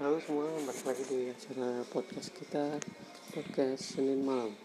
Halo semua, balik lagi di acara podcast kita Podcast Senin Malam.